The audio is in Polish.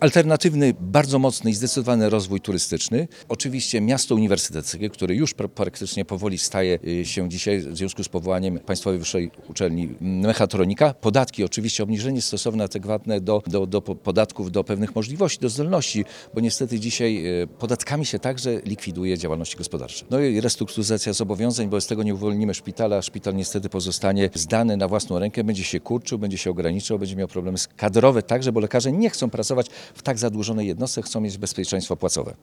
Alternatywny, bardzo mocny i zdecydowany rozwój turystyczny. Oczywiście miasto uniwersyteckie, które już pra- praktycznie powoli staje y, się dzisiaj w związku z powołaniem Państwowej Wyższej Uczelni mm, Mechatronika. Podatki, oczywiście obniżenie stosowne adekwatne do, do, do po- podatków, do pewnych możliwości, do zdolności, bo niestety dzisiaj y, podatkami się także likwiduje działalności gospodarcze. No i restrukturyzacja zobowiązań, bo bez tego nie uwolnimy szpitala, szpital niestety pozostanie zdany na własną rękę, będzie się kurczył, będzie się ograniczał, będzie miał problemy kadrowe także, bo lekarze nie chcą pracować w tak zadłużonej jednostce, chcą mieć bezpieczeństwo płacowe.